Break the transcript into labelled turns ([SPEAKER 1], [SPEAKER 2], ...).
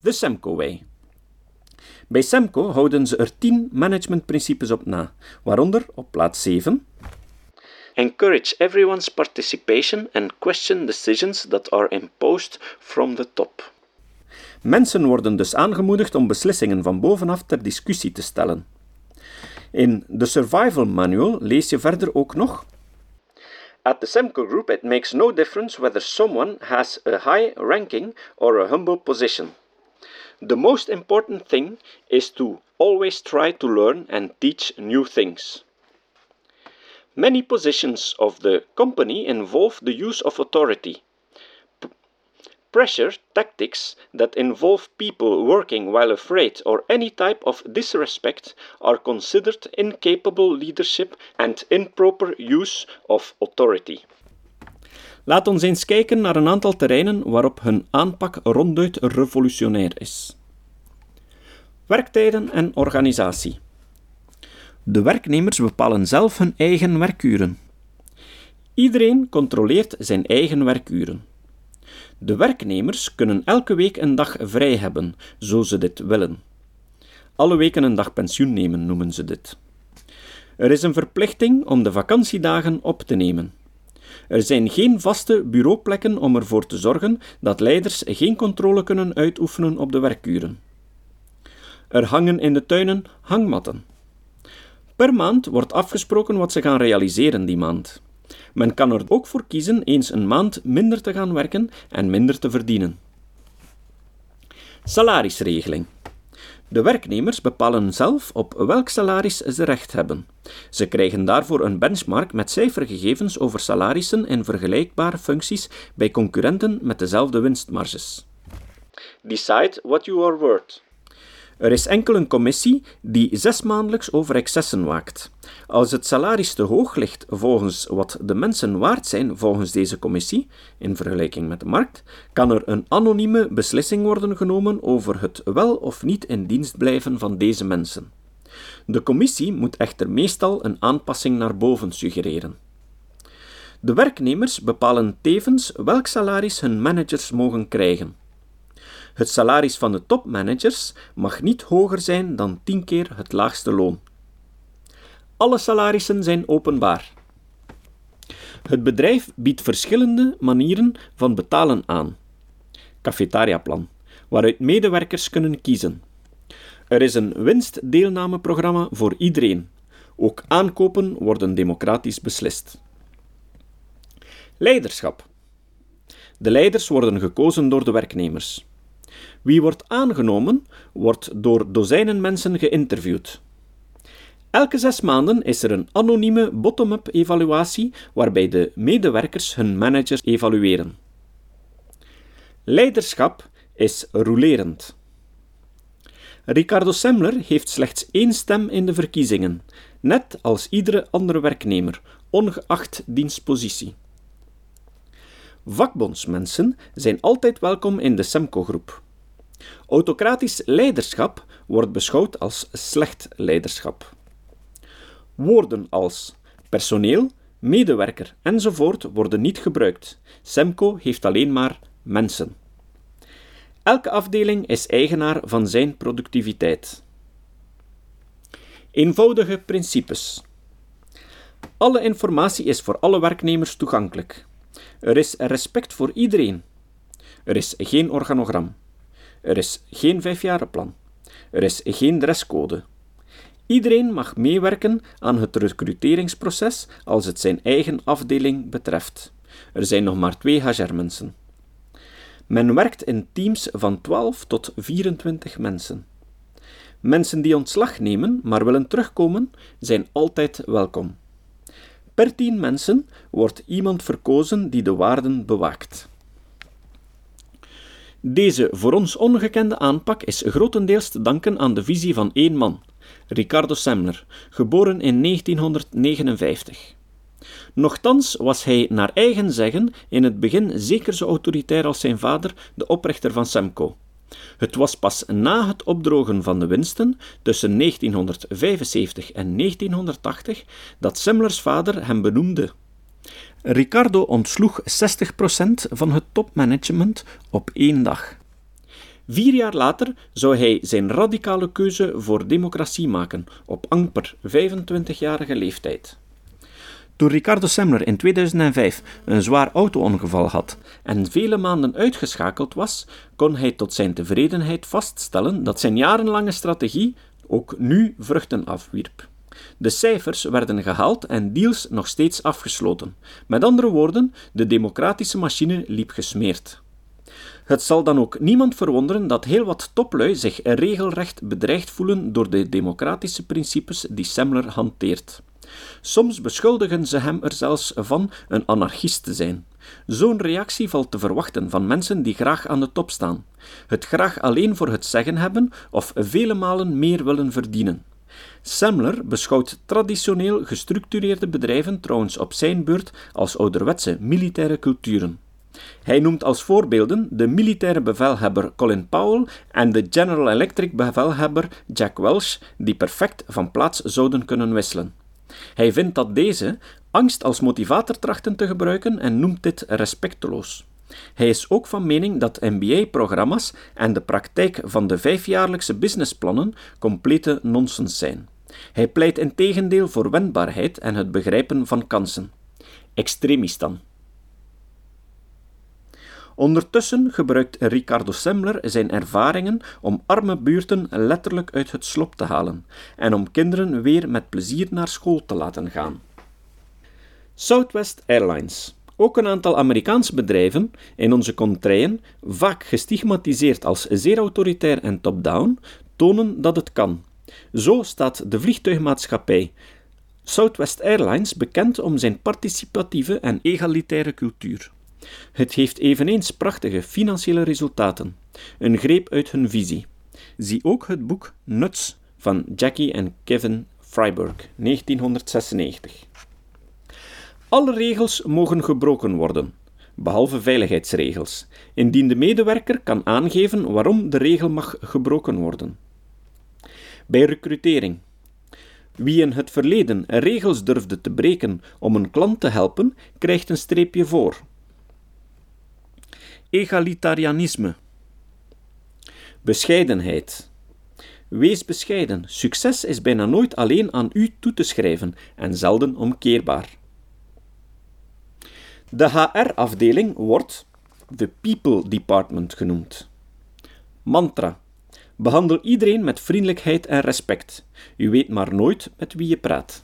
[SPEAKER 1] De Semco Way. Bij Semco houden ze er 10 managementprincipes op na, waaronder op plaats 7 Encourage everyone's participation and question decisions that are imposed from the top. Mensen worden dus aangemoedigd om beslissingen van bovenaf ter discussie te stellen. In de Survival Manual lees je verder ook nog At the Semco Group, it makes no difference whether someone has a high ranking or a humble position. The most important thing is to always try to learn and teach new things. Many positions of the company involve the use of authority. P- pressure tactics that involve people working while afraid or any type of disrespect are considered incapable leadership and improper use of authority. Laat ons eens kijken naar een aantal terreinen waarop hun aanpak ronduit revolutionair is. Werktijden en organisatie. De werknemers bepalen zelf hun eigen werkuren. Iedereen controleert zijn eigen werkuren. De werknemers kunnen elke week een dag vrij hebben, zo ze dit willen. Alle weken een dag pensioen nemen noemen ze dit. Er is een verplichting om de vakantiedagen op te nemen. Er zijn geen vaste bureauplekken om ervoor te zorgen dat leiders geen controle kunnen uitoefenen op de werkuren. Er hangen in de tuinen hangmatten. Per maand wordt afgesproken wat ze gaan realiseren die maand. Men kan er ook voor kiezen eens een maand minder te gaan werken en minder te verdienen. Salarisregeling. De werknemers bepalen zelf op welk salaris ze recht hebben. Ze krijgen daarvoor een benchmark met cijfergegevens over salarissen in vergelijkbare functies bij concurrenten met dezelfde winstmarges. Decide what you are worth. Er is enkel een commissie die zes maandelijks over excessen waakt. Als het salaris te hoog ligt volgens wat de mensen waard zijn volgens deze commissie, in vergelijking met de markt, kan er een anonieme beslissing worden genomen over het wel of niet in dienst blijven van deze mensen. De commissie moet echter meestal een aanpassing naar boven suggereren. De werknemers bepalen tevens welk salaris hun managers mogen krijgen. Het salaris van de topmanagers mag niet hoger zijn dan 10 keer het laagste loon. Alle salarissen zijn openbaar. Het bedrijf biedt verschillende manieren van betalen aan. Cafetariaplan, waaruit medewerkers kunnen kiezen. Er is een winstdeelnameprogramma voor iedereen. Ook aankopen worden democratisch beslist. Leiderschap. De leiders worden gekozen door de werknemers. Wie wordt aangenomen, wordt door dozijnen mensen geïnterviewd. Elke zes maanden is er een anonieme bottom-up evaluatie waarbij de medewerkers hun managers evalueren. Leiderschap is rolerend. Ricardo Semler heeft slechts één stem in de verkiezingen, net als iedere andere werknemer, ongeacht dienstpositie. Vakbondsmensen zijn altijd welkom in de Semco-groep. Autocratisch leiderschap wordt beschouwd als slecht leiderschap. Woorden als personeel, medewerker enzovoort worden niet gebruikt. Semco heeft alleen maar mensen. Elke afdeling is eigenaar van zijn productiviteit. Eenvoudige principes. Alle informatie is voor alle werknemers toegankelijk. Er is respect voor iedereen. Er is geen organogram. Er is geen vijfjarenplan. Er is geen dresscode. Iedereen mag meewerken aan het recruteringsproces als het zijn eigen afdeling betreft. Er zijn nog maar twee HR-mensen. Men werkt in teams van 12 tot 24 mensen. Mensen die ontslag nemen, maar willen terugkomen, zijn altijd welkom. Per 10 mensen wordt iemand verkozen die de waarden bewaakt. Deze voor ons ongekende aanpak is grotendeels te danken aan de visie van één man, Ricardo Semler, geboren in 1959. Nochtans was hij naar eigen zeggen in het begin zeker zo autoritair als zijn vader, de oprichter van Semco. Het was pas na het opdrogen van de winsten tussen 1975 en 1980 dat Semlers vader hem benoemde Ricardo ontsloeg 60% van het topmanagement op één dag. Vier jaar later zou hij zijn radicale keuze voor democratie maken, op amper 25-jarige leeftijd. Toen Ricardo Semler in 2005 een zwaar auto-ongeval had en vele maanden uitgeschakeld was, kon hij tot zijn tevredenheid vaststellen dat zijn jarenlange strategie ook nu vruchten afwierp. De cijfers werden gehaald en deals nog steeds afgesloten. Met andere woorden, de democratische machine liep gesmeerd. Het zal dan ook niemand verwonderen dat heel wat toplui zich regelrecht bedreigd voelen door de democratische principes die Semler hanteert. Soms beschuldigen ze hem er zelfs van een anarchist te zijn. Zo'n reactie valt te verwachten van mensen die graag aan de top staan, het graag alleen voor het zeggen hebben of vele malen meer willen verdienen. Semler beschouwt traditioneel gestructureerde bedrijven trouwens op zijn beurt als ouderwetse militaire culturen. Hij noemt als voorbeelden de militaire bevelhebber Colin Powell en de General Electric bevelhebber Jack Welch, die perfect van plaats zouden kunnen wisselen. Hij vindt dat deze angst als motivator trachten te gebruiken en noemt dit respecteloos. Hij is ook van mening dat MBA-programma's en de praktijk van de vijfjaarlijkse businessplannen complete nonsens zijn. Hij pleit integendeel voor wendbaarheid en het begrijpen van kansen. Extremistan. Ondertussen gebruikt Ricardo Semler zijn ervaringen om arme buurten letterlijk uit het slop te halen en om kinderen weer met plezier naar school te laten gaan. Southwest Airlines. Ook een aantal Amerikaanse bedrijven in onze contraien, vaak gestigmatiseerd als zeer autoritair en top-down, tonen dat het kan. Zo staat de vliegtuigmaatschappij Southwest Airlines bekend om zijn participatieve en egalitaire cultuur. Het heeft eveneens prachtige financiële resultaten, een greep uit hun visie. Zie ook het boek Nuts van Jackie en Kevin Freiberg, 1996. Alle regels mogen gebroken worden, behalve veiligheidsregels, indien de medewerker kan aangeven waarom de regel mag gebroken worden. Bij recrutering. Wie in het verleden regels durfde te breken om een klant te helpen, krijgt een streepje voor. Egalitarianisme. Bescheidenheid. Wees bescheiden. Succes is bijna nooit alleen aan u toe te schrijven en zelden omkeerbaar. De HR-afdeling wordt de People Department genoemd. Mantra. Behandel iedereen met vriendelijkheid en respect. U weet maar nooit met wie je praat.